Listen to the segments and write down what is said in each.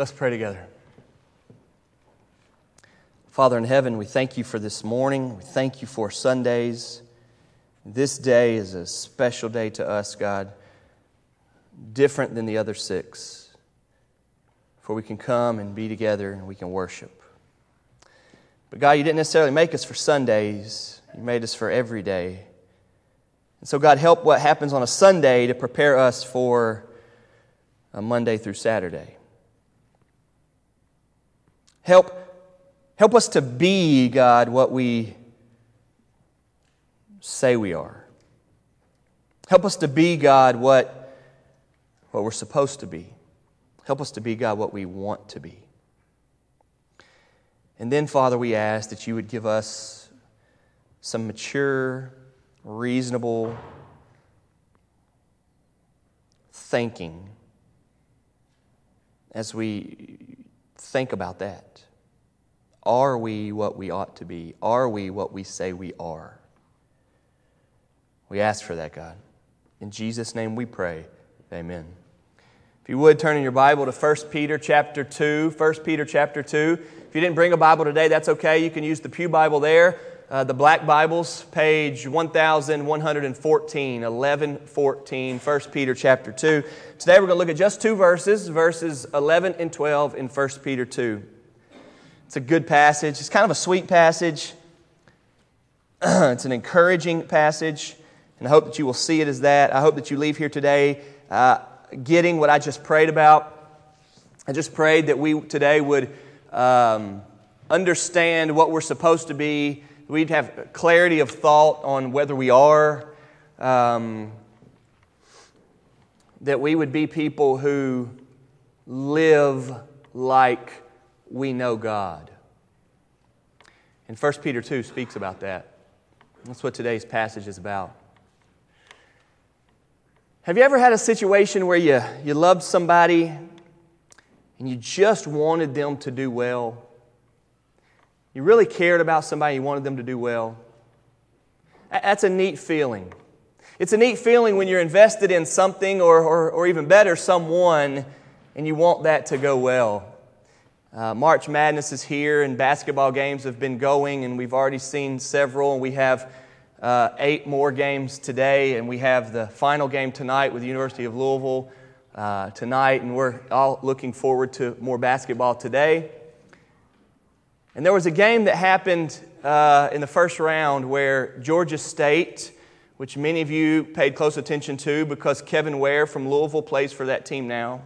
Let's pray together. Father in heaven, we thank you for this morning. We thank you for Sundays. This day is a special day to us, God, different than the other six. For we can come and be together and we can worship. But God, you didn't necessarily make us for Sundays, you made us for every day. And so, God, help what happens on a Sunday to prepare us for a Monday through Saturday. Help, help us to be, God, what we say we are. Help us to be, God, what, what we're supposed to be. Help us to be, God, what we want to be. And then, Father, we ask that you would give us some mature, reasonable thinking as we think about that. Are we what we ought to be? Are we what we say we are? We ask for that, God. In Jesus' name we pray. Amen. If you would turn in your Bible to 1 Peter chapter 2. 1 Peter chapter 2. If you didn't bring a Bible today, that's okay. You can use the Pew Bible there. Uh, the Black Bibles, page 1114, 1114, 1 Peter chapter 2. Today we're going to look at just two verses, verses 11 and 12 in 1 Peter 2. It's a good passage. It's kind of a sweet passage. it's an encouraging passage, and I hope that you will see it as that. I hope that you leave here today uh, getting what I just prayed about. I just prayed that we today would um, understand what we're supposed to be we'd have clarity of thought on whether we are, um, that we would be people who live like we know God. And 1 Peter 2 speaks about that. That's what today's passage is about. Have you ever had a situation where you, you loved somebody and you just wanted them to do well? You really cared about somebody, you wanted them to do well. That's a neat feeling. It's a neat feeling when you're invested in something or, or, or even better, someone, and you want that to go well. Uh, March Madness is here, and basketball games have been going, and we've already seen several, and we have uh, eight more games today, and we have the final game tonight with the University of Louisville uh, tonight, and we're all looking forward to more basketball today. And there was a game that happened uh, in the first round where Georgia State, which many of you paid close attention to because Kevin Ware from Louisville plays for that team now,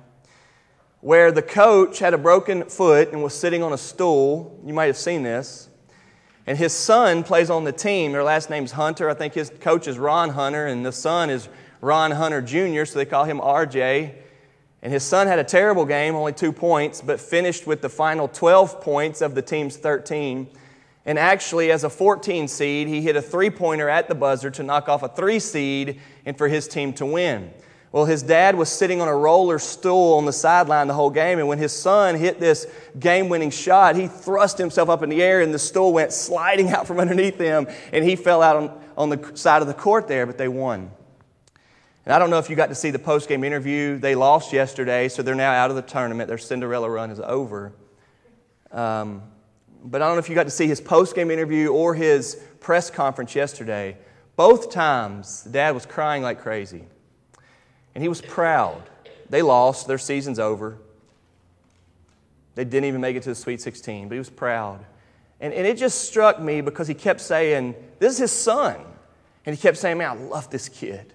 where the coach had a broken foot and was sitting on a stool. You might have seen this. And his son plays on the team. Their last name's Hunter. I think his coach is Ron Hunter, and the son is Ron Hunter Jr., so they call him RJ. And his son had a terrible game, only two points, but finished with the final 12 points of the team's 13. And actually, as a 14 seed, he hit a three pointer at the buzzer to knock off a three seed and for his team to win. Well, his dad was sitting on a roller stool on the sideline the whole game, and when his son hit this game winning shot, he thrust himself up in the air, and the stool went sliding out from underneath him, and he fell out on, on the side of the court there, but they won. And I don't know if you got to see the post game interview. They lost yesterday, so they're now out of the tournament. Their Cinderella run is over. Um, but I don't know if you got to see his post game interview or his press conference yesterday. Both times, dad was crying like crazy. And he was proud. They lost, their season's over. They didn't even make it to the Sweet 16, but he was proud. And, and it just struck me because he kept saying, This is his son. And he kept saying, Man, I love this kid.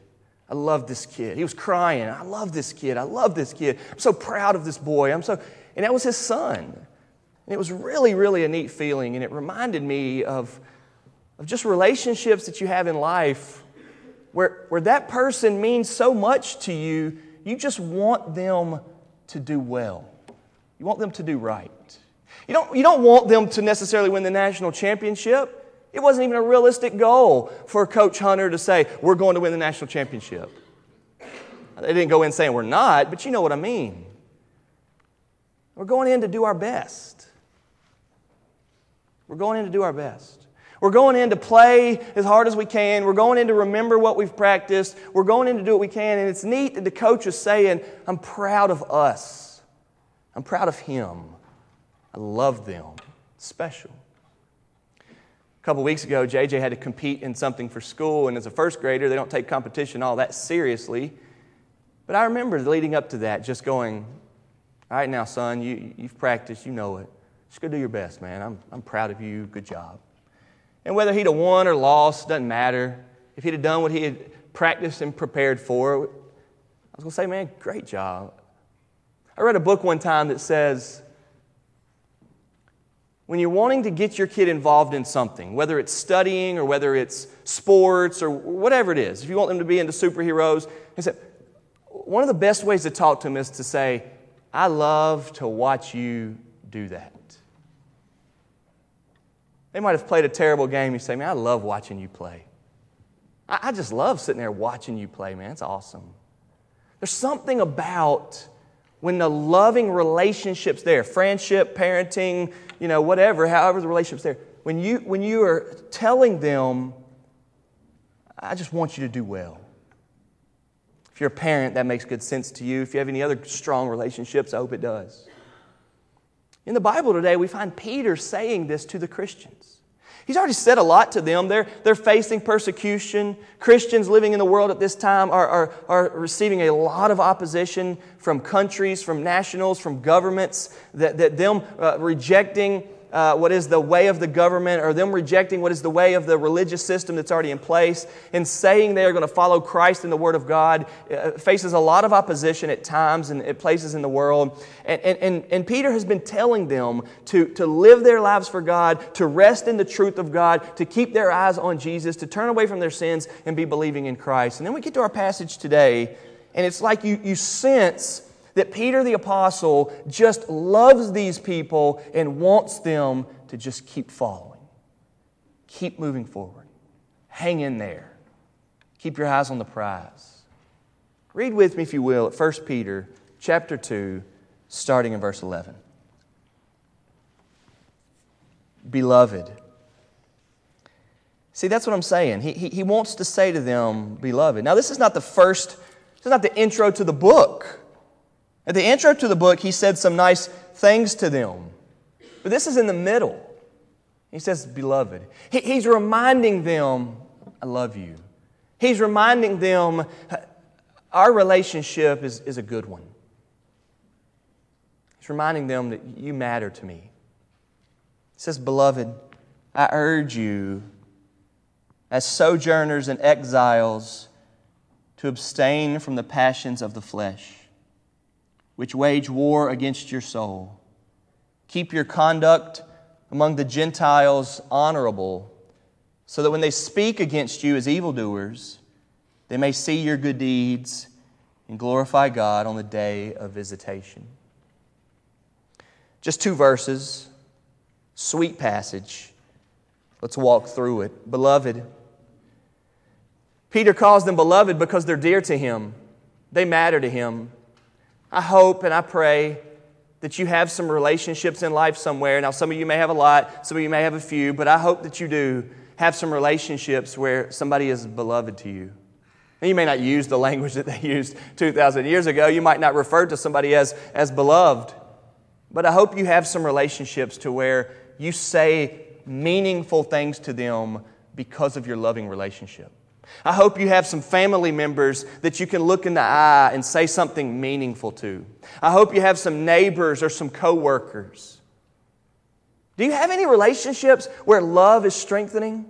I love this kid. He was crying. I love this kid. I love this kid. I'm so proud of this boy. I'm so, and that was his son. And it was really, really a neat feeling. And it reminded me of, of just relationships that you have in life where, where that person means so much to you, you just want them to do well. You want them to do right. You don't, you don't want them to necessarily win the national championship. It wasn't even a realistic goal for Coach Hunter to say, We're going to win the national championship. They didn't go in saying we're not, but you know what I mean. We're going in to do our best. We're going in to do our best. We're going in to play as hard as we can. We're going in to remember what we've practiced. We're going in to do what we can. And it's neat that the coach is saying, I'm proud of us. I'm proud of him. I love them. Special. A couple weeks ago, JJ had to compete in something for school, and as a first grader, they don't take competition all that seriously. But I remember leading up to that just going, All right, now, son, you, you've practiced, you know it. Just go do your best, man. I'm, I'm proud of you. Good job. And whether he'd have won or lost, doesn't matter. If he'd have done what he had practiced and prepared for, I was going to say, man, great job. I read a book one time that says when you're wanting to get your kid involved in something, whether it's studying or whether it's sports or whatever it is, if you want them to be into superheroes, one of the best ways to talk to them is to say, I love to watch you do that. They might have played a terrible game. You say, Man, I love watching you play. I, I just love sitting there watching you play, man. It's awesome. There's something about when the loving relationship's there, friendship, parenting, you know, whatever, however the relationship's there, when you, when you are telling them, I just want you to do well. If you're a parent, that makes good sense to you. If you have any other strong relationships, I hope it does. In the Bible today, we find Peter saying this to the Christians. He's already said a lot to them. They're, they're facing persecution. Christians living in the world at this time are, are, are receiving a lot of opposition from countries, from nationals, from governments, that, that them uh, rejecting uh, what is the way of the government or them rejecting what is the way of the religious system that's already in place and saying they are going to follow Christ and the Word of God uh, faces a lot of opposition at times and at places in the world. And, and, and Peter has been telling them to, to live their lives for God, to rest in the truth of God, to keep their eyes on Jesus, to turn away from their sins and be believing in Christ. And then we get to our passage today, and it's like you, you sense that Peter the Apostle just loves these people and wants them to just keep following, keep moving forward, hang in there, keep your eyes on the prize. Read with me, if you will, at 1 Peter chapter 2, starting in verse 11. Beloved. See, that's what I'm saying. He, he, he wants to say to them, Beloved. Now, this is not the first, this is not the intro to the book. At the intro to the book, he said some nice things to them. But this is in the middle. He says, Beloved. He, he's reminding them, I love you. He's reminding them, our relationship is, is a good one. He's reminding them that you matter to me. He says, Beloved, I urge you, as sojourners and exiles, to abstain from the passions of the flesh which wage war against your soul. Keep your conduct among the Gentiles honorable, so that when they speak against you as evildoers, they may see your good deeds and glorify God on the day of visitation. Just two verses, sweet passage. Let's walk through it. Beloved, Peter calls them beloved because they're dear to him, they matter to him. I hope and I pray that you have some relationships in life somewhere. Now, some of you may have a lot, some of you may have a few, but I hope that you do have some relationships where somebody is beloved to you. And you may not use the language that they used 2,000 years ago. You might not refer to somebody as, as beloved. But I hope you have some relationships to where you say meaningful things to them because of your loving relationship. I hope you have some family members that you can look in the eye and say something meaningful to. I hope you have some neighbors or some coworkers. Do you have any relationships where love is strengthening?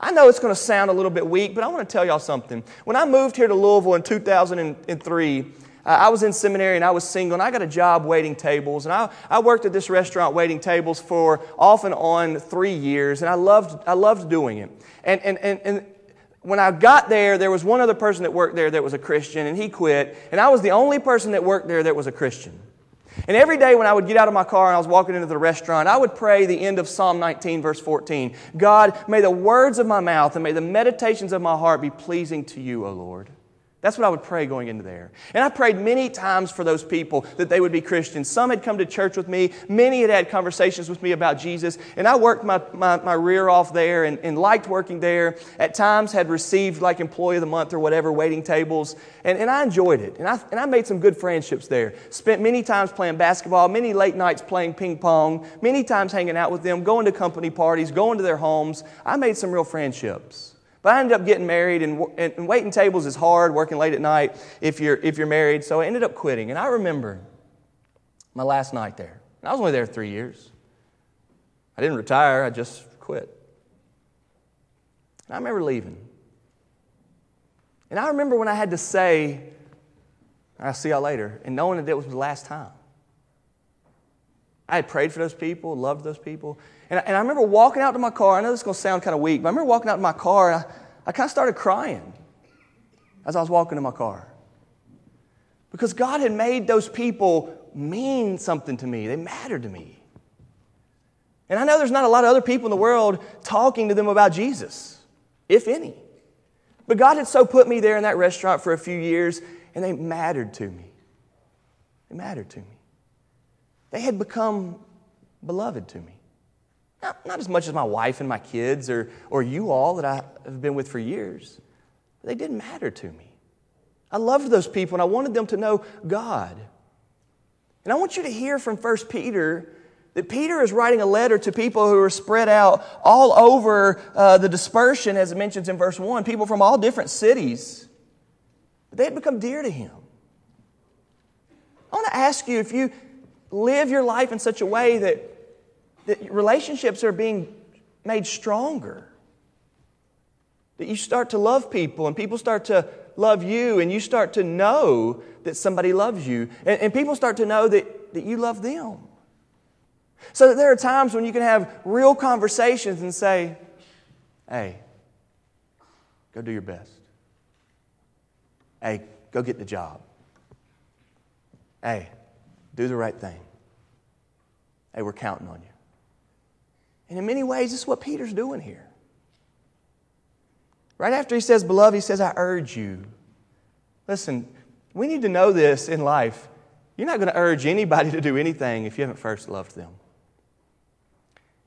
I know it's going to sound a little bit weak, but I want to tell y'all something. When I moved here to Louisville in 2003, uh, I was in seminary and I was single, and I got a job waiting tables. And I, I worked at this restaurant waiting tables for off and on three years, and I loved, I loved doing it. And, and, and, and when I got there, there was one other person that worked there that was a Christian, and he quit. And I was the only person that worked there that was a Christian. And every day when I would get out of my car and I was walking into the restaurant, I would pray the end of Psalm 19, verse 14 God, may the words of my mouth and may the meditations of my heart be pleasing to you, O Lord. That's what I would pray going into there. And I prayed many times for those people that they would be Christians. Some had come to church with me, many had had conversations with me about Jesus, and I worked my, my, my rear off there and, and, liked working there. At times had received like employee of the month or whatever, waiting tables, and, and I enjoyed it. And I, and I made some good friendships there. Spent many times playing basketball, many late nights playing ping pong, many times hanging out with them, going to company parties, going to their homes. I made some real friendships. But I ended up getting married, and, and waiting tables is hard, working late at night if you're, if you're married. So I ended up quitting. And I remember my last night there. I was only there three years. I didn't retire, I just quit. And I remember leaving. And I remember when I had to say, I'll see y'all later, and knowing that it was the last time. I had prayed for those people, loved those people, and, and I remember walking out to my car. I know this is going to sound kind of weak, but I remember walking out to my car and I, I kind of started crying as I was walking to my car. Because God had made those people mean something to me, they mattered to me. And I know there's not a lot of other people in the world talking to them about Jesus, if any. But God had so put me there in that restaurant for a few years, and they mattered to me. They mattered to me. They had become beloved to me. Not, not as much as my wife and my kids or, or you all that I have been with for years. They didn't matter to me. I loved those people and I wanted them to know God. And I want you to hear from 1 Peter that Peter is writing a letter to people who are spread out all over uh, the dispersion, as it mentions in verse 1, people from all different cities. But they had become dear to him. I want to ask you if you live your life in such a way that that relationships are being made stronger. That you start to love people and people start to love you and you start to know that somebody loves you. And, and people start to know that, that you love them. So that there are times when you can have real conversations and say, hey, go do your best. Hey, go get the job. Hey, do the right thing. Hey, we're counting on you. And in many ways, this is what Peter's doing here. Right after he says, Beloved, he says, I urge you. Listen, we need to know this in life. You're not going to urge anybody to do anything if you haven't first loved them.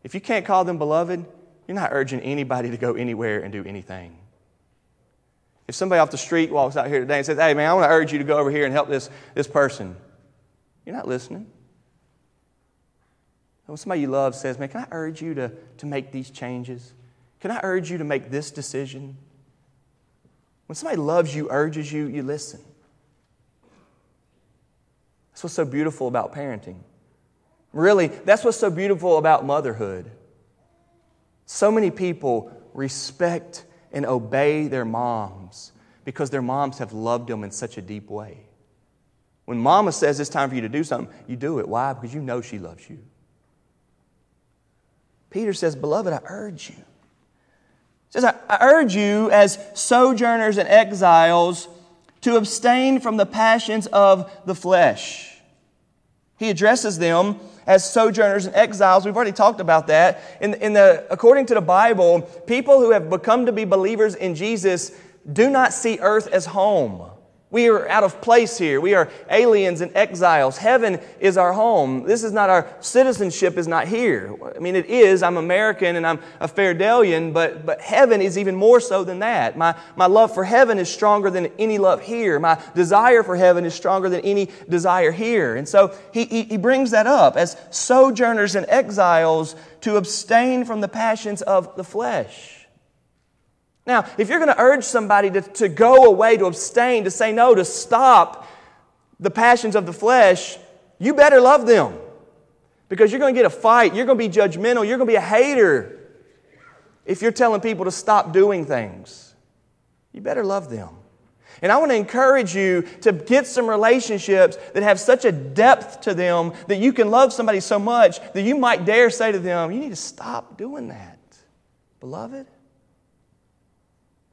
If you can't call them beloved, you're not urging anybody to go anywhere and do anything. If somebody off the street walks out here today and says, Hey, man, I want to urge you to go over here and help this, this person, you're not listening. When somebody you love says, Man, can I urge you to, to make these changes? Can I urge you to make this decision? When somebody loves you, urges you, you listen. That's what's so beautiful about parenting. Really, that's what's so beautiful about motherhood. So many people respect and obey their moms because their moms have loved them in such a deep way. When mama says it's time for you to do something, you do it. Why? Because you know she loves you. Peter says, Beloved, I urge you. He says, I, I urge you as sojourners and exiles to abstain from the passions of the flesh. He addresses them as sojourners and exiles. We've already talked about that. In, in the, according to the Bible, people who have become to be believers in Jesus do not see earth as home. We are out of place here. We are aliens and exiles. Heaven is our home. This is not our citizenship is not here. I mean, it is. I'm American and I'm a Fairdalian, but, but heaven is even more so than that. My, my love for heaven is stronger than any love here. My desire for heaven is stronger than any desire here. And so he, he, he brings that up as sojourners and exiles to abstain from the passions of the flesh. Now, if you're going to urge somebody to, to go away, to abstain, to say no, to stop the passions of the flesh, you better love them. Because you're going to get a fight. You're going to be judgmental. You're going to be a hater if you're telling people to stop doing things. You better love them. And I want to encourage you to get some relationships that have such a depth to them that you can love somebody so much that you might dare say to them, You need to stop doing that, beloved.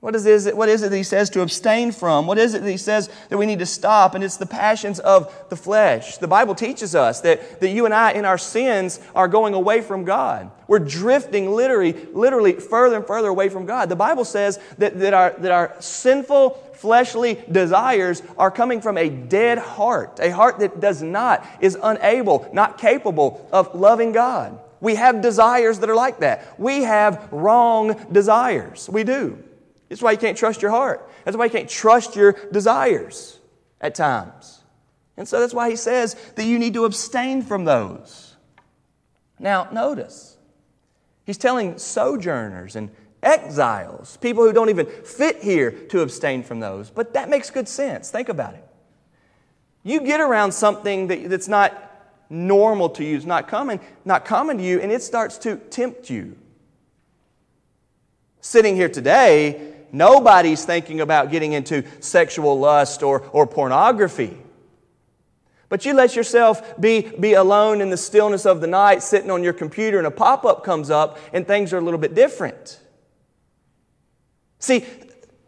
What is, it, what is it that he says to abstain from? What is it that he says that we need to stop? And it's the passions of the flesh. The Bible teaches us that, that you and I, in our sins, are going away from God. We're drifting literally, literally further and further away from God. The Bible says that, that, our, that our sinful, fleshly desires are coming from a dead heart, a heart that does not, is unable, not capable of loving God. We have desires that are like that. We have wrong desires. We do. That's why you can't trust your heart. That's why you can't trust your desires at times. And so that's why he says that you need to abstain from those. Now, notice, he's telling sojourners and exiles, people who don't even fit here, to abstain from those. But that makes good sense. Think about it. You get around something that, that's not normal to you, it's not common, not common to you, and it starts to tempt you. Sitting here today, Nobody's thinking about getting into sexual lust or, or pornography. But you let yourself be, be alone in the stillness of the night, sitting on your computer, and a pop up comes up, and things are a little bit different. See,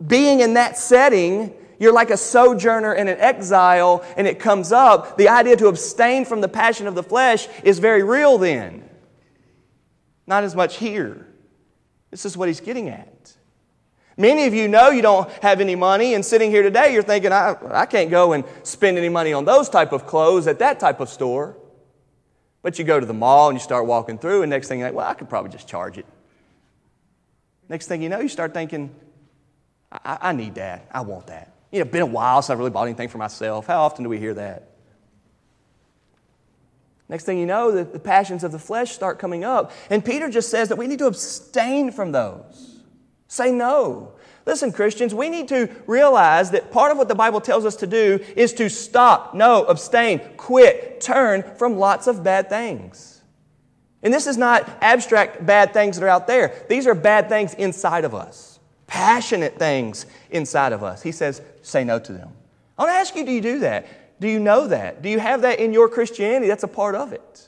being in that setting, you're like a sojourner and an exile, and it comes up. The idea to abstain from the passion of the flesh is very real then. Not as much here. This is what he's getting at. Many of you know you don't have any money, and sitting here today, you're thinking, I, I can't go and spend any money on those type of clothes at that type of store. But you go to the mall and you start walking through, and next thing you're like, well, I could probably just charge it. Next thing you know, you start thinking, I, I need that. I want that. You know, been a while since I really bought anything for myself. How often do we hear that? Next thing you know, the, the passions of the flesh start coming up. And Peter just says that we need to abstain from those. Say no. Listen, Christians, we need to realize that part of what the Bible tells us to do is to stop, no, abstain, quit, turn from lots of bad things. And this is not abstract bad things that are out there. These are bad things inside of us, passionate things inside of us. He says, say no to them. I want to ask you, do you do that? Do you know that? Do you have that in your Christianity? That's a part of it.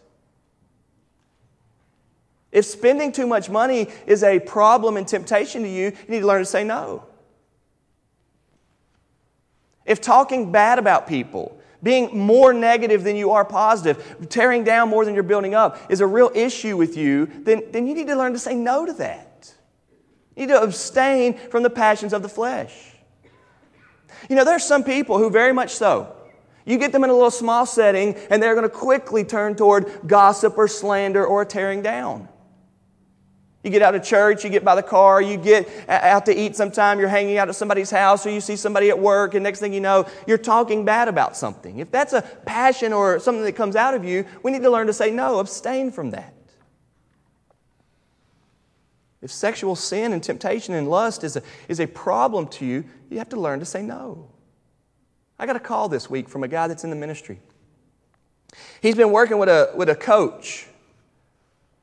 If spending too much money is a problem and temptation to you, you need to learn to say no. If talking bad about people, being more negative than you are positive, tearing down more than you're building up is a real issue with you, then, then you need to learn to say no to that. You need to abstain from the passions of the flesh. You know, there are some people who very much so. You get them in a little small setting, and they're going to quickly turn toward gossip or slander or tearing down. You get out of church, you get by the car, you get out to eat sometime, you're hanging out at somebody's house, or you see somebody at work, and next thing you know, you're talking bad about something. If that's a passion or something that comes out of you, we need to learn to say no, abstain from that. If sexual sin and temptation and lust is a, is a problem to you, you have to learn to say no. I got a call this week from a guy that's in the ministry. He's been working with a, with a coach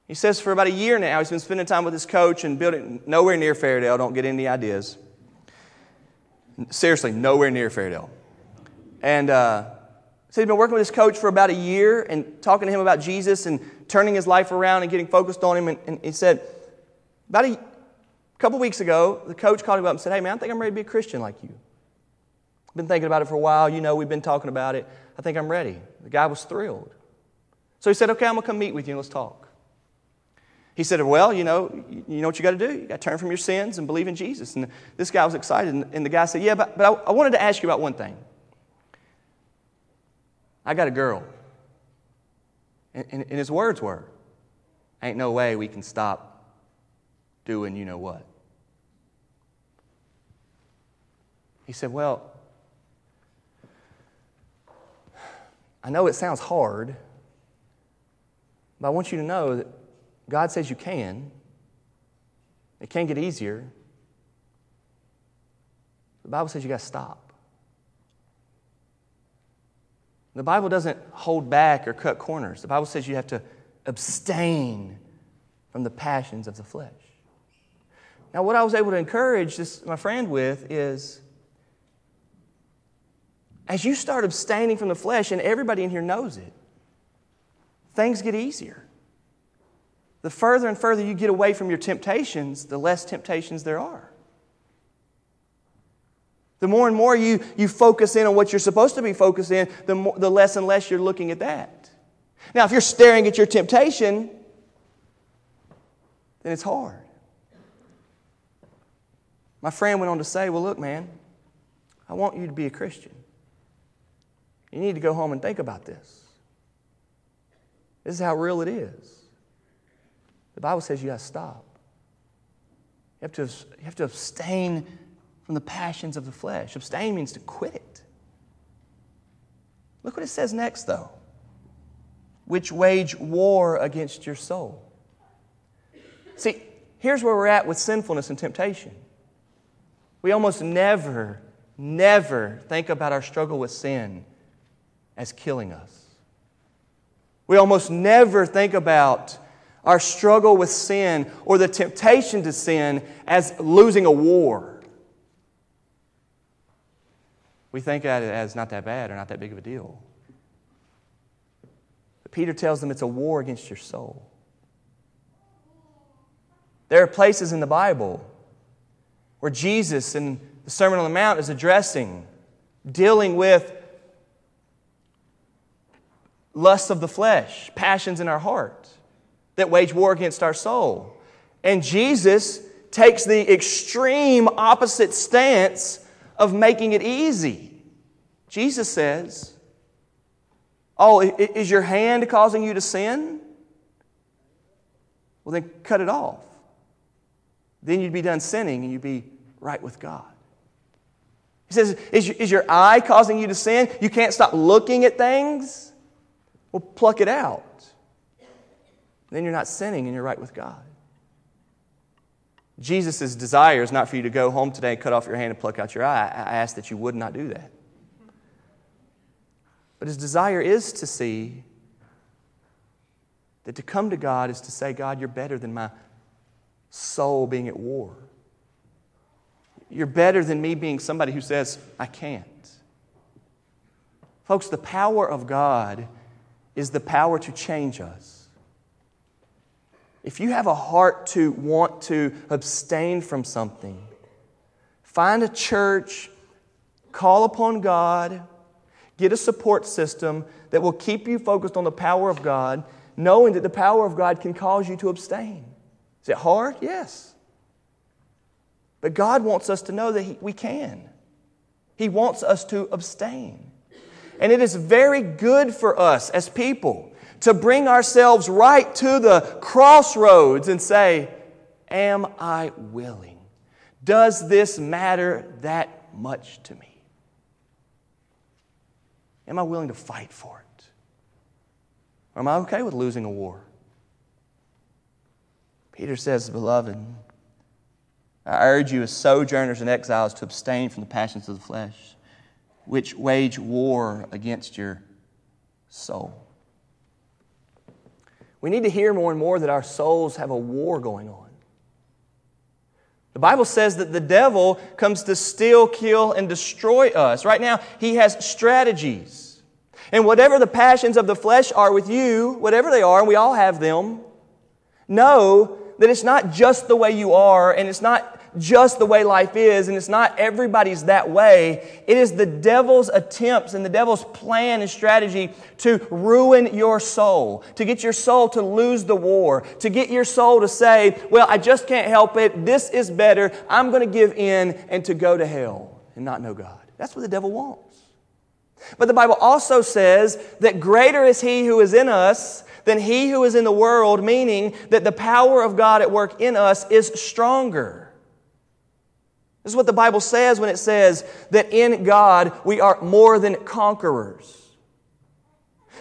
he says for about a year now, he's been spending time with his coach and building nowhere near Fairdale. Don't get any ideas. Seriously, nowhere near Fairdale. And uh, so he's been working with his coach for about a year and talking to him about Jesus and turning his life around and getting focused on him. And, and he said, about a couple weeks ago, the coach called him up and said, Hey, man, I think I'm ready to be a Christian like you. I've been thinking about it for a while. You know, we've been talking about it. I think I'm ready. The guy was thrilled. So he said, Okay, I'm going to come meet with you and let's talk. He said, Well, you know, you know what you got to do? You got to turn from your sins and believe in Jesus. And this guy was excited. And the guy said, Yeah, but, but I, I wanted to ask you about one thing. I got a girl. And, and, and his words were, Ain't no way we can stop doing you know what. He said, Well, I know it sounds hard, but I want you to know that God says you can. It can get easier. The Bible says you got to stop. The Bible doesn't hold back or cut corners. The Bible says you have to abstain from the passions of the flesh. Now, what I was able to encourage this, my friend with is as you start abstaining from the flesh, and everybody in here knows it, things get easier the further and further you get away from your temptations, the less temptations there are. The more and more you, you focus in on what you're supposed to be focused in, the, more, the less and less you're looking at that. Now, if you're staring at your temptation, then it's hard. My friend went on to say, Well, look, man, I want you to be a Christian. You need to go home and think about this. This is how real it is. The Bible says you have to stop. You have to, you have to abstain from the passions of the flesh. Abstain means to quit it. Look what it says next, though which wage war against your soul. See, here's where we're at with sinfulness and temptation. We almost never, never think about our struggle with sin as killing us. We almost never think about our struggle with sin or the temptation to sin as losing a war. We think of it as not that bad or not that big of a deal. But Peter tells them it's a war against your soul. There are places in the Bible where Jesus in the Sermon on the Mount is addressing, dealing with lusts of the flesh, passions in our heart that wage war against our soul. And Jesus takes the extreme opposite stance of making it easy. Jesus says, Oh, is your hand causing you to sin? Well, then cut it off. Then you'd be done sinning and you'd be right with God. He says, Is your, is your eye causing you to sin? You can't stop looking at things? Well, pluck it out. Then you're not sinning and you're right with God. Jesus' desire is not for you to go home today and cut off your hand and pluck out your eye. I ask that you would not do that. But his desire is to see that to come to God is to say, God, you're better than my soul being at war. You're better than me being somebody who says, I can't. Folks, the power of God is the power to change us. If you have a heart to want to abstain from something, find a church, call upon God, get a support system that will keep you focused on the power of God, knowing that the power of God can cause you to abstain. Is it hard? Yes. But God wants us to know that he, we can. He wants us to abstain. And it is very good for us as people to bring ourselves right to the crossroads and say, Am I willing? Does this matter that much to me? Am I willing to fight for it? Or am I okay with losing a war? Peter says, Beloved, I urge you as sojourners and exiles to abstain from the passions of the flesh which wage war against your soul. We need to hear more and more that our souls have a war going on. The Bible says that the devil comes to steal, kill, and destroy us. Right now, he has strategies. And whatever the passions of the flesh are with you, whatever they are, and we all have them, know that it's not just the way you are, and it's not just the way life is, and it's not everybody's that way. It is the devil's attempts and the devil's plan and strategy to ruin your soul, to get your soul to lose the war, to get your soul to say, Well, I just can't help it. This is better. I'm going to give in and to go to hell and not know God. That's what the devil wants. But the Bible also says that greater is he who is in us than he who is in the world, meaning that the power of God at work in us is stronger. This is what the Bible says when it says that in God we are more than conquerors.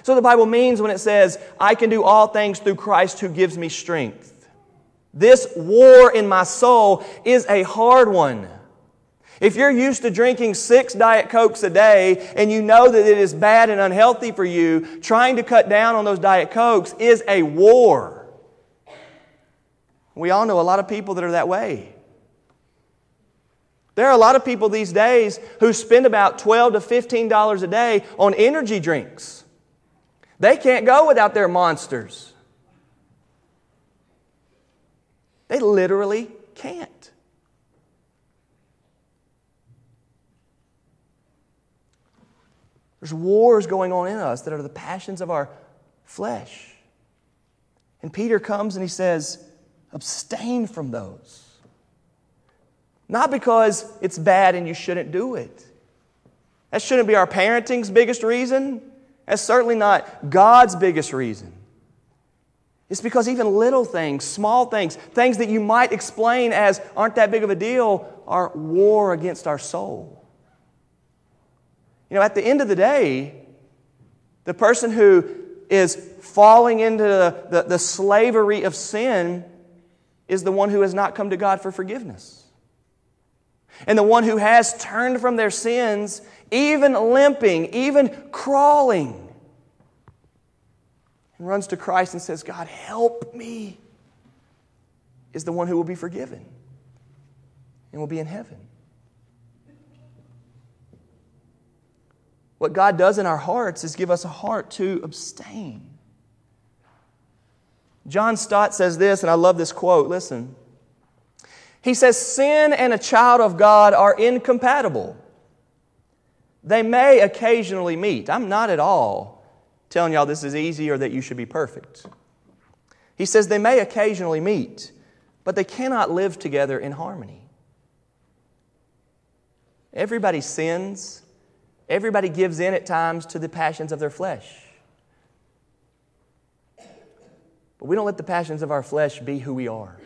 So the Bible means when it says, I can do all things through Christ who gives me strength. This war in my soul is a hard one. If you're used to drinking six Diet Cokes a day and you know that it is bad and unhealthy for you, trying to cut down on those Diet Cokes is a war. We all know a lot of people that are that way. There are a lot of people these days who spend about 12 to $15 a day on energy drinks. They can't go without their monsters. They literally can't. There's wars going on in us that are the passions of our flesh. And Peter comes and he says, abstain from those. Not because it's bad and you shouldn't do it. That shouldn't be our parenting's biggest reason. That's certainly not God's biggest reason. It's because even little things, small things, things that you might explain as aren't that big of a deal, are war against our soul. You know, at the end of the day, the person who is falling into the, the, the slavery of sin is the one who has not come to God for forgiveness. And the one who has turned from their sins, even limping, even crawling, and runs to Christ and says, God, help me, is the one who will be forgiven and will be in heaven. What God does in our hearts is give us a heart to abstain. John Stott says this, and I love this quote. Listen. He says, Sin and a child of God are incompatible. They may occasionally meet. I'm not at all telling y'all this is easy or that you should be perfect. He says they may occasionally meet, but they cannot live together in harmony. Everybody sins, everybody gives in at times to the passions of their flesh. But we don't let the passions of our flesh be who we are.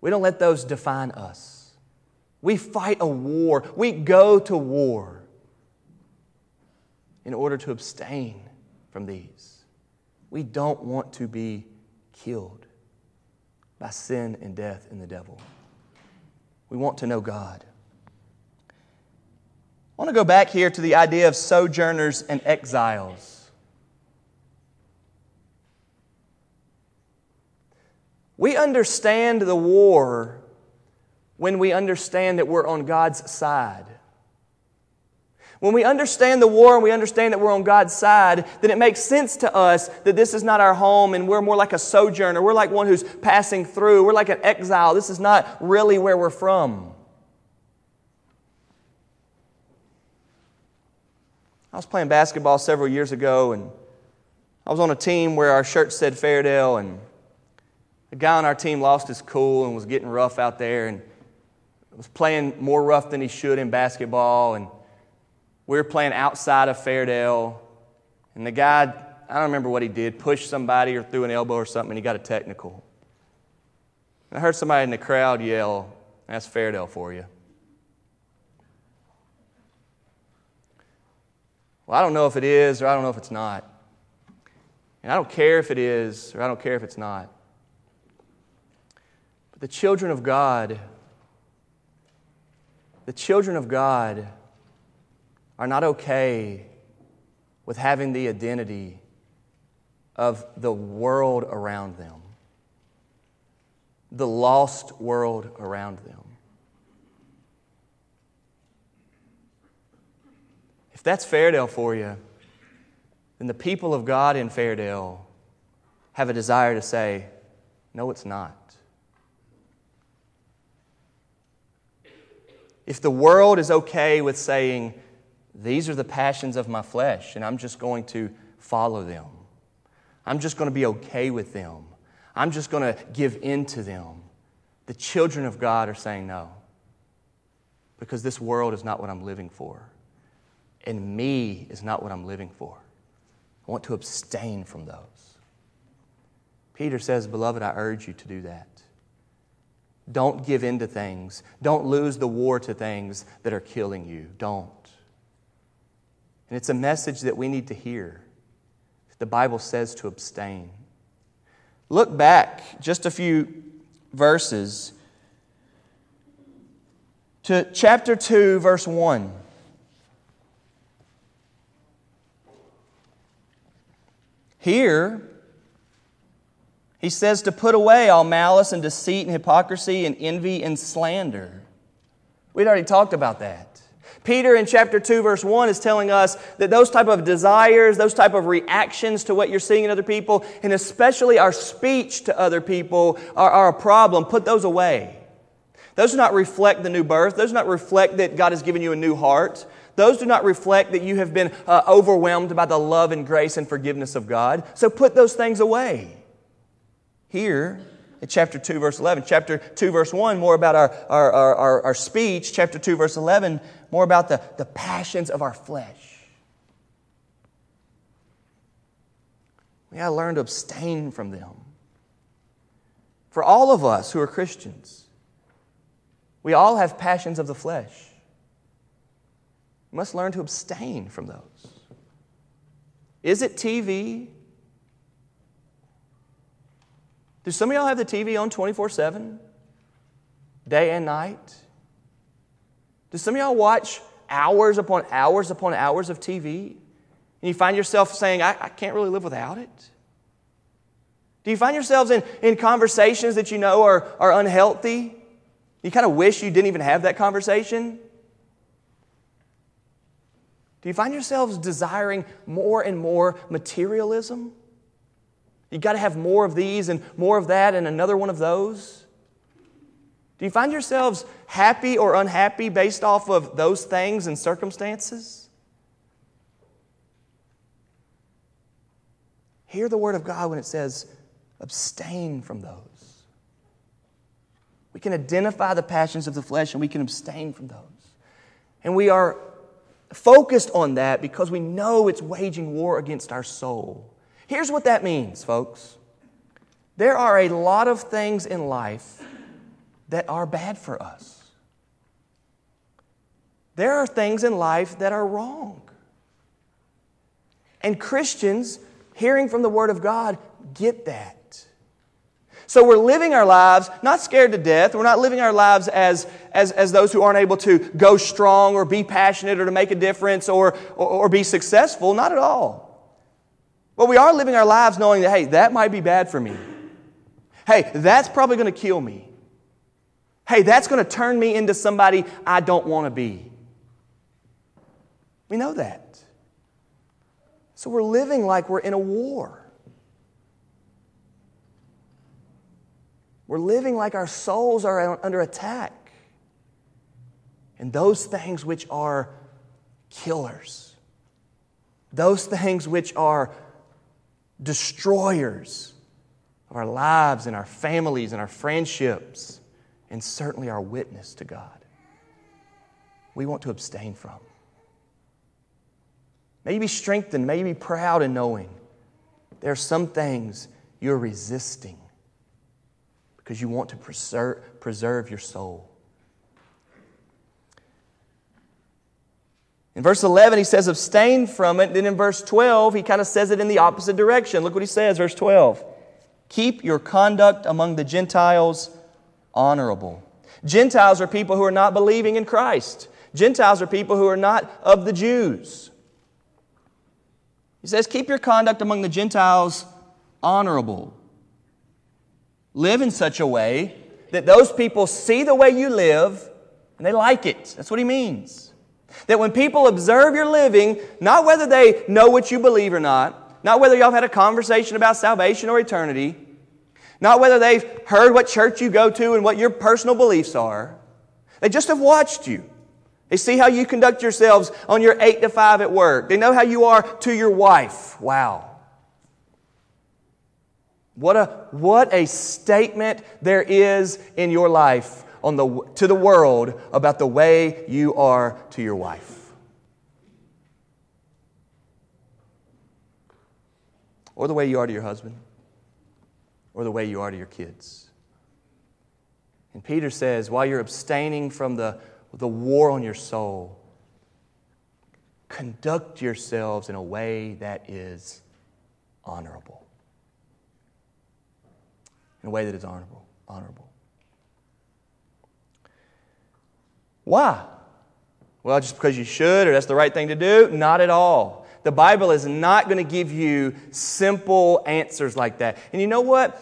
We don't let those define us. We fight a war. We go to war in order to abstain from these. We don't want to be killed by sin and death and the devil. We want to know God. I want to go back here to the idea of sojourners and exiles. We understand the war when we understand that we're on God's side. When we understand the war and we understand that we're on God's side, then it makes sense to us that this is not our home and we're more like a sojourner. We're like one who's passing through. We're like an exile. This is not really where we're from. I was playing basketball several years ago and I was on a team where our shirt said Fairdale and a guy on our team lost his cool and was getting rough out there and was playing more rough than he should in basketball. And we were playing outside of Fairdale. And the guy, I don't remember what he did, pushed somebody or threw an elbow or something, and he got a technical. And I heard somebody in the crowd yell, That's Fairdale for you. Well, I don't know if it is or I don't know if it's not. And I don't care if it is or I don't care if it's not. But the children of God, the children of God are not okay with having the identity of the world around them, the lost world around them. If that's Fairdale for you, then the people of God in Fairdale have a desire to say, no, it's not. If the world is okay with saying, these are the passions of my flesh, and I'm just going to follow them, I'm just going to be okay with them, I'm just going to give in to them, the children of God are saying no. Because this world is not what I'm living for. And me is not what I'm living for. I want to abstain from those. Peter says, Beloved, I urge you to do that. Don't give in to things. Don't lose the war to things that are killing you. Don't. And it's a message that we need to hear. The Bible says to abstain. Look back just a few verses to chapter 2, verse 1. Here, he says to put away all malice and deceit and hypocrisy and envy and slander. We'd already talked about that. Peter in chapter 2 verse 1 is telling us that those type of desires, those type of reactions to what you're seeing in other people, and especially our speech to other people are, are a problem. Put those away. Those do not reflect the new birth. Those do not reflect that God has given you a new heart. Those do not reflect that you have been uh, overwhelmed by the love and grace and forgiveness of God. So put those things away. Here, in chapter 2, verse 11. Chapter 2, verse 1, more about our, our, our, our, speech. Chapter 2, verse 11, more about the, the passions of our flesh. We got to learn to abstain from them. For all of us who are Christians, we all have passions of the flesh. We must learn to abstain from those. Is it TV? Do some of y'all have the TV on 24 7? Day and night? Do some of y'all watch hours upon hours upon hours of TV? And you find yourself saying, I, I can't really live without it? Do you find yourselves in, in conversations that you know are, are unhealthy? You kind of wish you didn't even have that conversation? Do you find yourselves desiring more and more materialism? You got to have more of these and more of that and another one of those. Do you find yourselves happy or unhappy based off of those things and circumstances? Hear the word of God when it says, abstain from those. We can identify the passions of the flesh and we can abstain from those. And we are focused on that because we know it's waging war against our soul. Here's what that means, folks there are a lot of things in life that are bad for us. There are things in life that are wrong. And Christians, hearing from the Word of God, get that. So we're living our lives not scared to death. We're not living our lives as, as, as those who aren't able to go strong or be passionate or to make a difference or, or, or be successful. Not at all. But we are living our lives knowing that, hey, that might be bad for me. Hey, that's probably going to kill me. Hey, that's going to turn me into somebody I don't want to be. We know that. So we're living like we're in a war. We're living like our souls are under attack. And those things which are killers, those things which are destroyers of our lives and our families and our friendships, and certainly our witness to God. We want to abstain from. May you be strengthened, may you be proud in knowing there are some things you're resisting because you want to preserve, preserve your soul. In verse 11, he says, abstain from it. Then in verse 12, he kind of says it in the opposite direction. Look what he says, verse 12. Keep your conduct among the Gentiles honorable. Gentiles are people who are not believing in Christ. Gentiles are people who are not of the Jews. He says, Keep your conduct among the Gentiles honorable. Live in such a way that those people see the way you live and they like it. That's what he means. That when people observe your living, not whether they know what you believe or not, not whether y'all have had a conversation about salvation or eternity, not whether they've heard what church you go to and what your personal beliefs are, they just have watched you. They see how you conduct yourselves on your 8 to 5 at work. They know how you are to your wife. Wow. What a, what a statement there is in your life on the, to the world about the way you are to your wife. Or the way you are to your husband, or the way you are to your kids. And Peter says, while you're abstaining from the, the war on your soul, conduct yourselves in a way that is honorable. In a way that is honorable. Honorable. Why? Well, just because you should or that's the right thing to do? Not at all. The Bible is not going to give you simple answers like that. And you know what?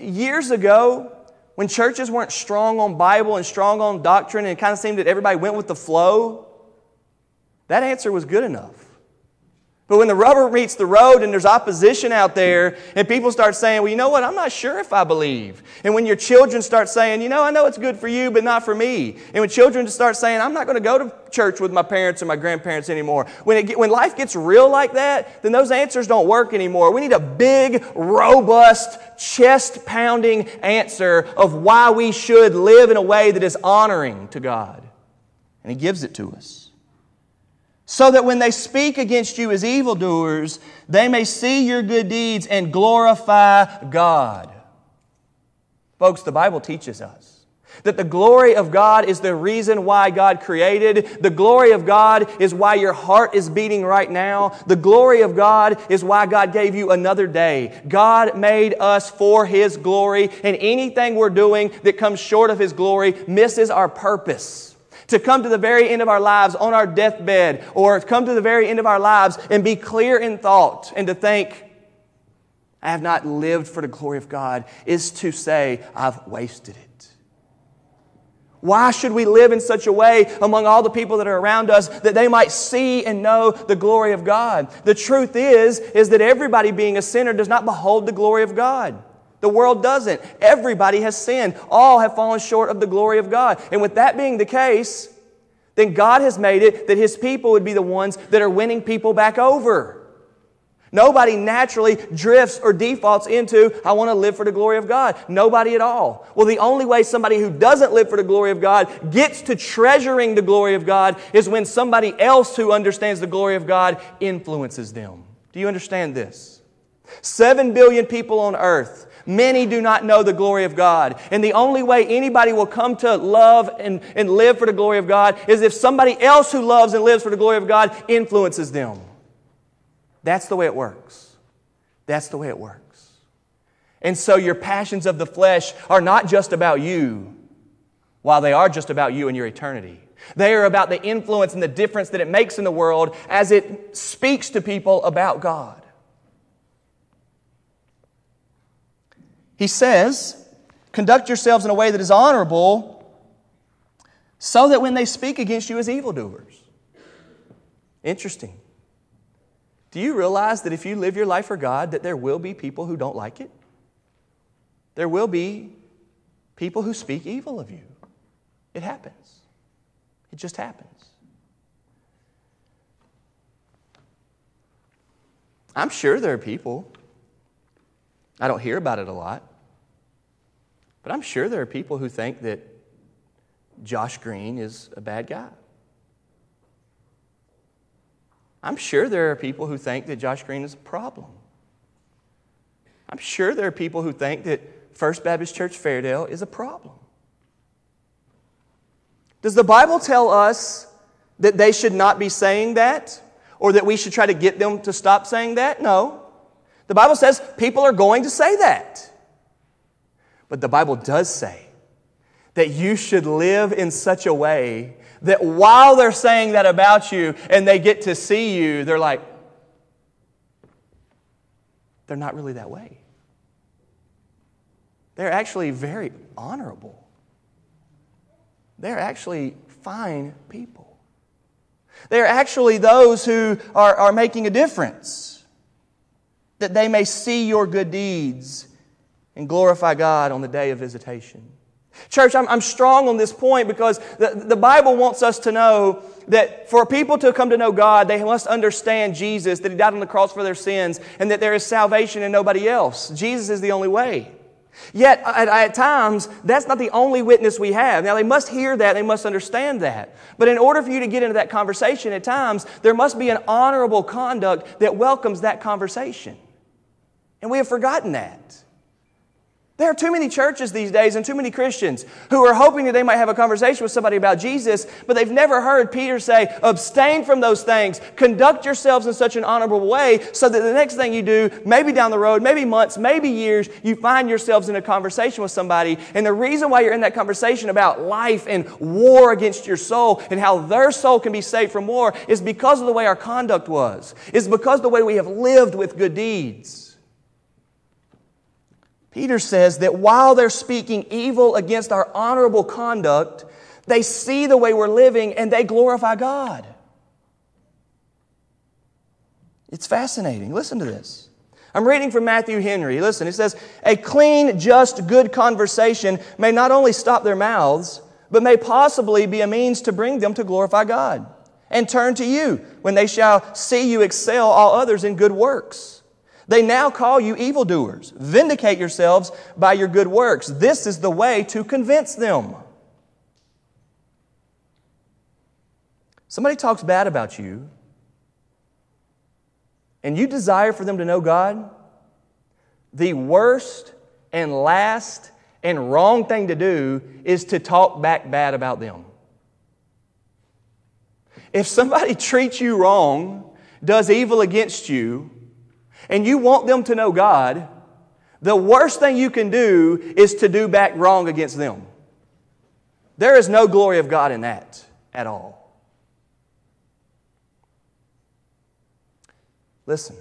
Years ago, when churches weren't strong on Bible and strong on doctrine, and it kind of seemed that everybody went with the flow, that answer was good enough. But when the rubber meets the road and there's opposition out there, and people start saying, Well, you know what? I'm not sure if I believe. And when your children start saying, You know, I know it's good for you, but not for me. And when children start saying, I'm not going to go to church with my parents or my grandparents anymore. When, it get, when life gets real like that, then those answers don't work anymore. We need a big, robust, chest pounding answer of why we should live in a way that is honoring to God. And He gives it to us so that when they speak against you as evildoers, they may see your good deeds and glorify God. Folks, the Bible teaches us that the glory of God is the reason why God created. The glory of God is why your heart is beating right now. The glory of God is why God gave you another day. God made us for His glory, and anything we're doing that comes short of His glory misses our purpose to come to the very end of our lives on our deathbed or come to the very end of our lives and be clear in thought and to think, I have not lived for the glory of God, is to say, I've wasted it. Why should we live in such a way among all the people that are around us that they might see and know the glory of God? The truth is, is that everybody being a sinner does not behold the glory of God. The world doesn't. Everybody has sinned. All have fallen short of the glory of God. And with that being the case, then God has made it that His people would be the ones that are winning people back over. Nobody naturally drifts or defaults into, I want to live for the glory of God. Nobody at all. Well, the only way somebody who doesn't live for the glory of God gets to treasuring the glory of God is when somebody else who understands the glory of God influences them. Do you understand this? Seven billion people on earth Many do not know the glory of God. And the only way anybody will come to love and, and live for the glory of God is if somebody else who loves and lives for the glory of God influences them. That's the way it works. That's the way it works. And so your passions of the flesh are not just about you, while they are just about you and your eternity. They are about the influence and the difference that it makes in the world as it speaks to people about God. He says, Conduct yourselves in a way that is honorable, so that when they speak against you as evildoers. Interesting. Do you realize that if you live your life for God, that there will be people who don't like it? There will be people who speak evil of you. It happens. It just happens. I'm sure there are people, I don't hear about it a lot, but I'm sure there are people who think that Josh Green is a bad guy. I'm sure there are people who think that Josh Green is a problem. I'm sure there are people who think that First Baptist Church Fairdale is a problem. Does the Bible tell us that they should not be saying that or that we should try to get them to stop saying that? No. The Bible says people are going to say that. But the Bible does say that you should live in such a way that while they're saying that about you and they get to see you, they're like, they're not really that way. They're actually very honorable. They're actually fine people. They're actually those who are, are making a difference, that they may see your good deeds and glorify God on the day of visitation. Church, I'm, I'm strong on this point because the, the Bible wants us to know that for people to come to know God, they must understand Jesus, that He died on the cross for their sins, and that there is salvation in nobody else. Jesus is the only way. Yet, at, at, times, that's not the only witness we have. Now, they must hear that, they must understand that. But in order for you to get into that conversation, at times, there must be an honorable conduct that welcomes that conversation. And we have forgotten that. There are too many churches these days and too many Christians who are hoping that they might have a conversation with somebody about Jesus, but they've never heard Peter say, abstain from those things. Conduct yourselves in such an honorable way so that the next thing you do, maybe down the road, maybe months, maybe years, you find yourselves in a conversation with somebody. And the reason why you're in that conversation about life and war against your soul and how their soul can be saved from war is because of the way our conduct was, is because the way we have lived with good deeds. Peter says that while they're speaking evil against our honorable conduct, they see the way we're living and they glorify God. It's fascinating. Listen to this. I'm reading from Matthew Henry. Listen, it says, A clean, just, good conversation may not only stop their mouths, but may possibly be a means to bring them to glorify God and turn to you when they shall see you excel all others in good works. They now call you evildoers. Vindicate yourselves by your good works. This is the way to convince them. Somebody talks bad about you, and you desire for them to know God, the worst and last and wrong thing to do is to talk back bad about them. If somebody treats you wrong, does evil against you, and you want them to know God, the worst thing you can do is to do back wrong against them. There is no glory of God in that at all. Listen,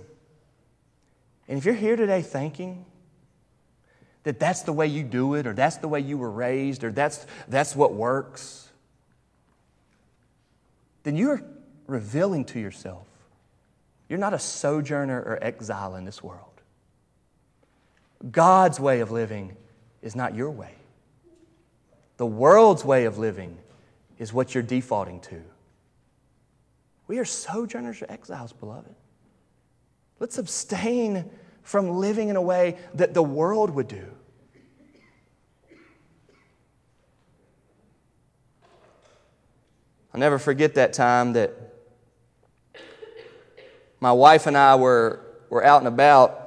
and if you're here today thinking that that's the way you do it, or that's the way you were raised, or that's, that's what works, then you're revealing to yourself you're not a sojourner or exile in this world. God's way of living is not your way. The world's way of living is what you're defaulting to. We are sojourners or exiles, beloved. Let's abstain from living in a way that the world would do. I'll never forget that time that my wife and I were, were out and about,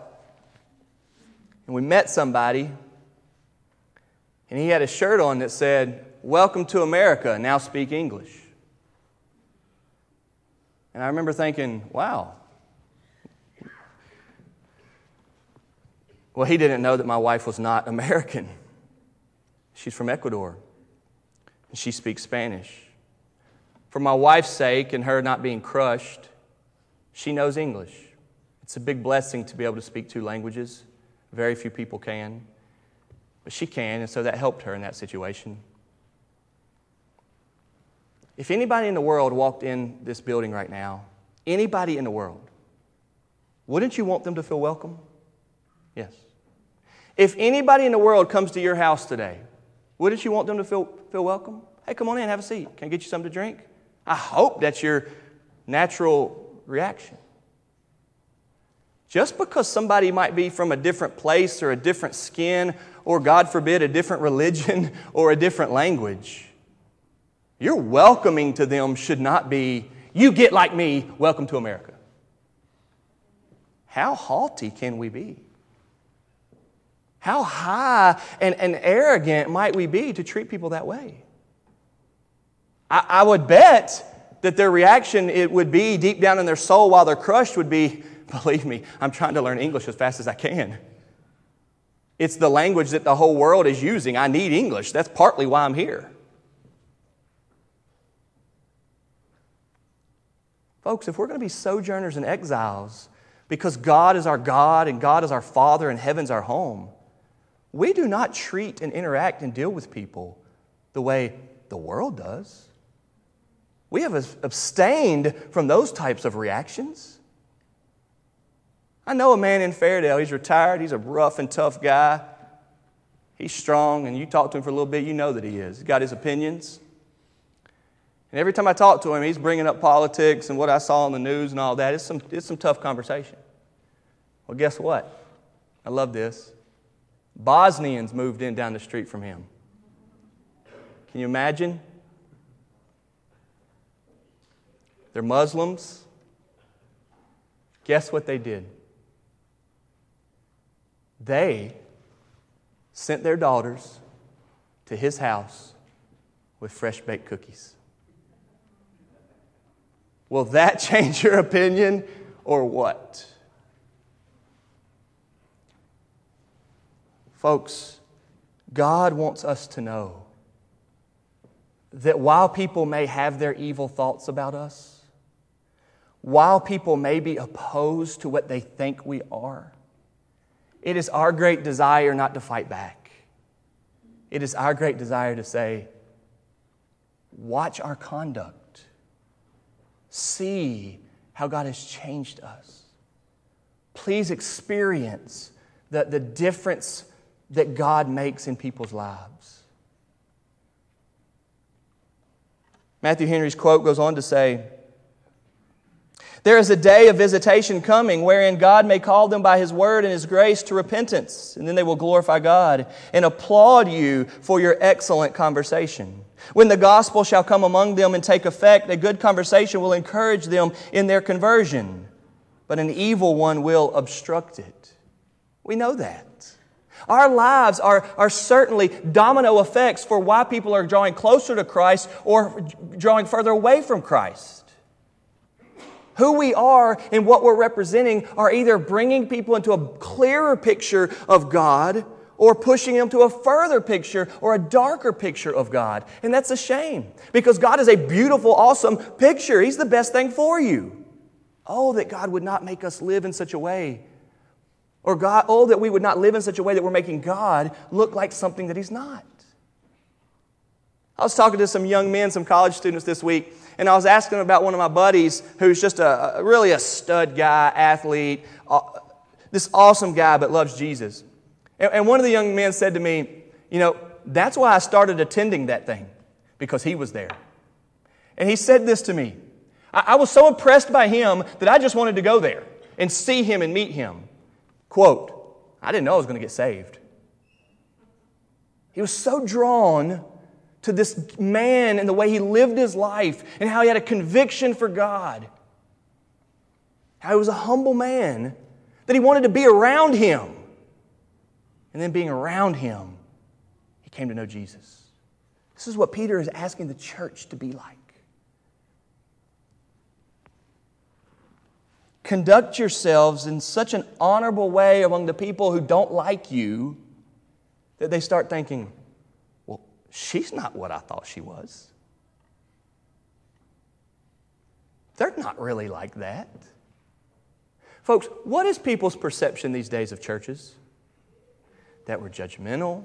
and we met somebody, and he had a shirt on that said, Welcome to America, now speak English. And I remember thinking, wow, Well, he didn't know that my wife was not American. She's from Ecuador, and she speaks Spanish. For my wife's sake and her not being crushed, she knows English. It's a big blessing to be able to speak two languages. Very few people can, but she can, and so that helped her in that situation. If anybody in the world walked in this building right now, anybody in the world, wouldn't you want them to feel welcome? Yes. If anybody in the world comes to your house today, wouldn't you want them to feel, feel welcome? Hey, come on in, have a seat. Can I get you something to drink? I hope that's your natural reaction. Just because somebody might be from a different place or a different skin, or God forbid, a different religion or a different language, your welcoming to them should not be, you get like me, welcome to America. How haughty can we be? How high and, and arrogant might we be to treat people that way? I, I would bet that their reaction it would be deep down in their soul while they're crushed would be, believe me, I'm trying to learn English as fast as I can. It's the language that the whole world is using. I need English. That's partly why I'm here. Folks, if we're going to be sojourners and exiles because God is our God and God is our Father and heaven's our home, we do not treat and interact and deal with people the way the world does. We have abstained from those types of reactions. I know a man in Fairdale. He's retired. He's a rough and tough guy. He's strong, and you talk to him for a little bit, you know that he is. He's got his opinions. And every time I talk to him, he's bringing up politics and what I saw on the news and all that. It's some, it's some tough conversation. Well, guess what? I love this. Bosnians moved in down the street from him. Can you imagine? They're Muslims. Guess what they did? They sent their daughters to his house with fresh baked cookies. Will that change your opinion or what? Folks, God wants us to know that while people may have their evil thoughts about us, while people may be opposed to what they think we are, it is our great desire not to fight back. It is our great desire to say, watch our conduct, see how God has changed us. please experience the, the difference that God makes in people's lives. Matthew Henry's quote goes on to say, there is a day of visitation coming wherein God may call them by His word and His grace to repentance, and then they will glorify God and applaud you for your excellent conversation. When the gospel shall come among them and take effect, a good conversation will encourage them in their conversion, but an evil one will obstruct it. We know that. Our lives are, are certainly domino effects for why people are drawing closer to Christ or drawing further away from Christ. Who we are and what we're representing are either bringing people into a clearer picture of God or pushing them to a further picture or a darker picture of God. And that's a shame because God is a beautiful, awesome picture. He's the best thing for you. Oh, that God would not make us live in such a way. Or God, oh, that we would not live in such a way that we're making God look like something that He's not. I was talking to some young men, some college students this week, and I was asking about one of my buddies who's just a, really a stud guy, athlete, uh, this awesome guy, but loves Jesus. And, one of the young men said to me, You know, that's why I started attending that thing, because he was there. And he said this to me I was so impressed by him that I just wanted to go there and see him and meet him. Quote, I didn't know I was going to get saved. He was so drawn to this man and the way he lived his life and how he had a conviction for God. How he was a humble man, that he wanted to be around him. And then being around him, he came to know Jesus. This is what Peter is asking the church to be like. Conduct yourselves in such an honorable way among the people who don't like you that they start thinking, she's not what I thought she was. They're not really like that. Folks, what is people's perception these days of churches? That we're judgmental,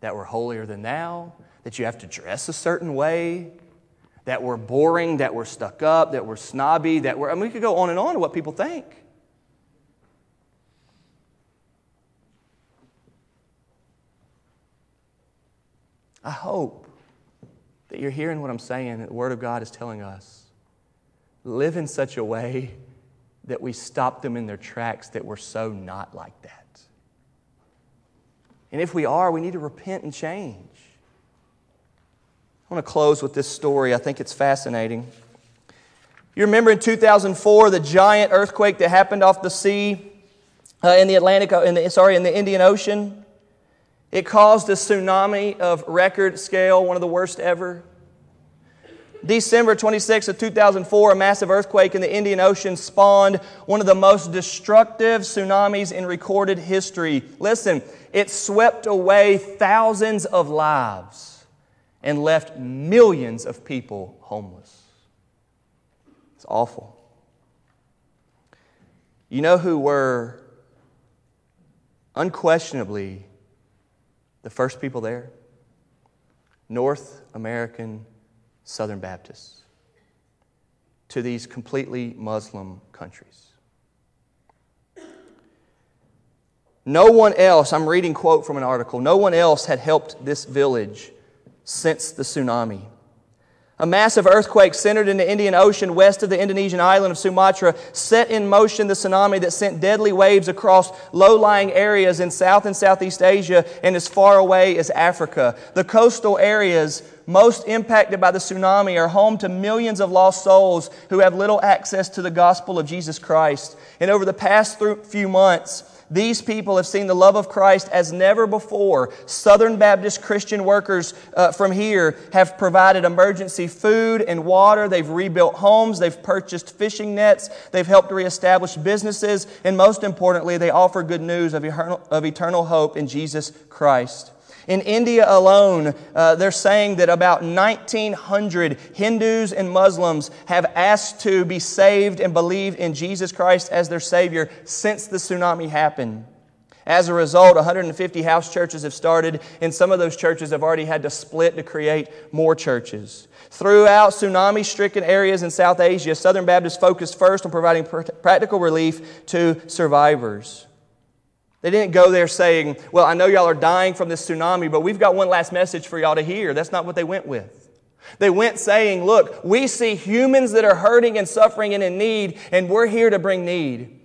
that we're holier than thou, that you have to dress a certain way, that we're boring, that we're stuck up, that we're snobby, that we're, I mean, we could go on and on to what people think. I hope that you're hearing what I'm saying, that the Word of God is telling us. Live in such a way that we stop them in their tracks that we're so not like that. And if we are, we need to repent and change. I want to close with this story. I think it's fascinating. You remember in 2004 the giant earthquake that happened off the sea uh, in the Atlantic, uh, in the, sorry, in the Indian Ocean? It caused a tsunami of record scale, one of the worst ever. December 26 of 2004, a massive earthquake in the Indian Ocean spawned one of the most destructive tsunamis in recorded history. Listen, it swept away thousands of lives and left millions of people homeless. It's awful. You know who were unquestionably the first people there? North American Southern Baptists to these completely Muslim countries. No one else, I'm reading quote from an article, no one else had helped this village since the tsunami. A massive earthquake centered in the Indian Ocean west of the Indonesian island of Sumatra set in motion the tsunami that sent deadly waves across low lying areas in South and Southeast Asia and as far away as Africa. The coastal areas most impacted by the tsunami are home to millions of lost souls who have little access to the gospel of Jesus Christ. And over the past few months, these people have seen the love of Christ as never before. Southern Baptist Christian workers uh, from here have provided emergency food and water. They've rebuilt homes. They've purchased fishing nets. They've helped reestablish businesses. And most importantly, they offer good news of eternal, of eternal hope in Jesus Christ. In India alone, uh, they're saying that about 1,900 Hindus and Muslims have asked to be saved and believe in Jesus Christ as their Savior since the tsunami happened. As a result, 150 house churches have started, and some of those churches have already had to split to create more churches. Throughout tsunami stricken areas in South Asia, Southern Baptists focused first on providing practical relief to survivors. They didn't go there saying, Well, I know y'all are dying from this tsunami, but we've got one last message for y'all to hear. That's not what they went with. They went saying, Look, we see humans that are hurting and suffering and in need, and we're here to bring need.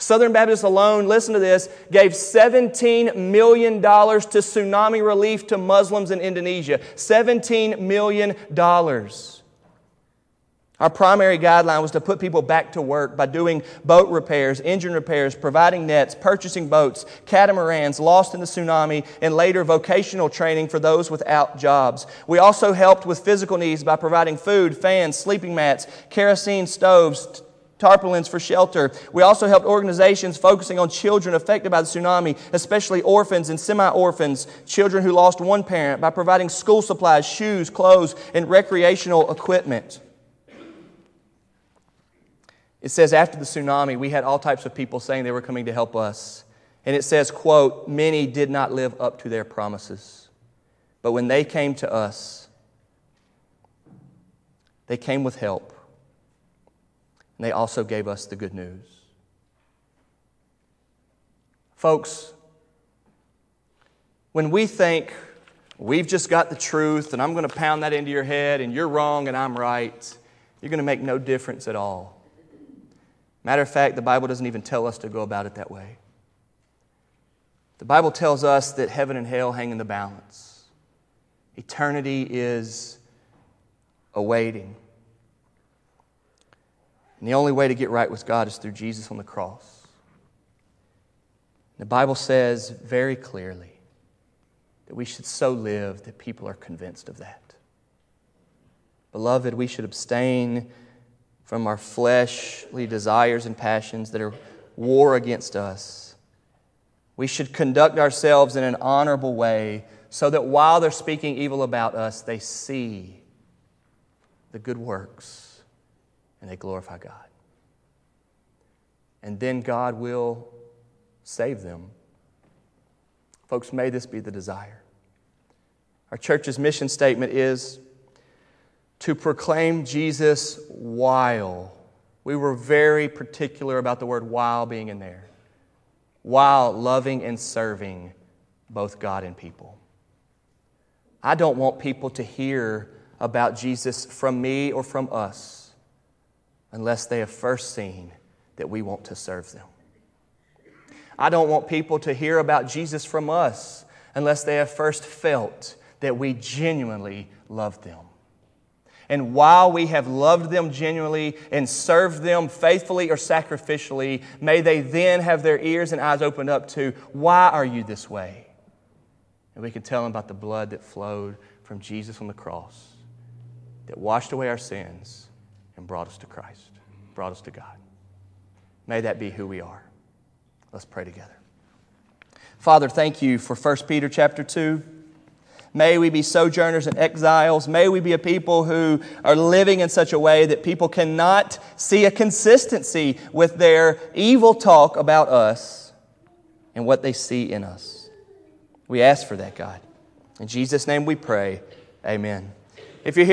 Southern Baptists alone, listen to this, gave $17 million to tsunami relief to Muslims in Indonesia. $17 million. Our primary guideline was to put people back to work by doing boat repairs, engine repairs, providing nets, purchasing boats, catamarans lost in the tsunami, and later vocational training for those without jobs. We also helped with physical needs by providing food, fans, sleeping mats, kerosene stoves, tarpaulins for shelter. We also helped organizations focusing on children affected by the tsunami, especially orphans and semi orphans, children who lost one parent, by providing school supplies, shoes, clothes, and recreational equipment. It says after the tsunami, we had all types of people saying they were coming to help us. And it says, quote, many did not live up to their promises. But when they came to us, they came with help. And they also gave us the good news. Folks, when we think we've just got the truth and I'm going to pound that into your head and you're wrong and I'm right, you're going to make no difference at all. Matter of fact, the Bible doesn't even tell us to go about it that way. The Bible tells us that heaven and hell hang in the balance. Eternity is awaiting. And the only way to get right with God is through Jesus on the cross. The Bible says very clearly that we should so live that people are convinced of that. Beloved, we should abstain from our fleshly desires and passions that are war against us. We should conduct ourselves in an honorable way so that while they're speaking evil about us, they see the good works and they glorify God. And then God will save them. Folks, may this be the desire. Our church's mission statement is to proclaim Jesus while. We were very particular about the word while being in there. While loving and serving both God and people. I don't want people to hear about Jesus from me or from us unless they have first seen that we want to serve them. I don't want people to hear about Jesus from us unless they have first felt that we genuinely love them. And while we have loved them genuinely and served them faithfully or sacrificially, may they then have their ears and eyes opened up to why are you this way? And we can tell them about the blood that flowed from Jesus on the cross that washed away our sins and brought us to Christ, brought us to God. May that be who we are. Let's pray together. Father, thank you for 1 Peter chapter 2. May we be sojourners and exiles. May we be a people who are living in such a way that people cannot see a consistency with their evil talk about us and what they see in us. We ask for that, God. In Jesus' name we pray. Amen. If you're here,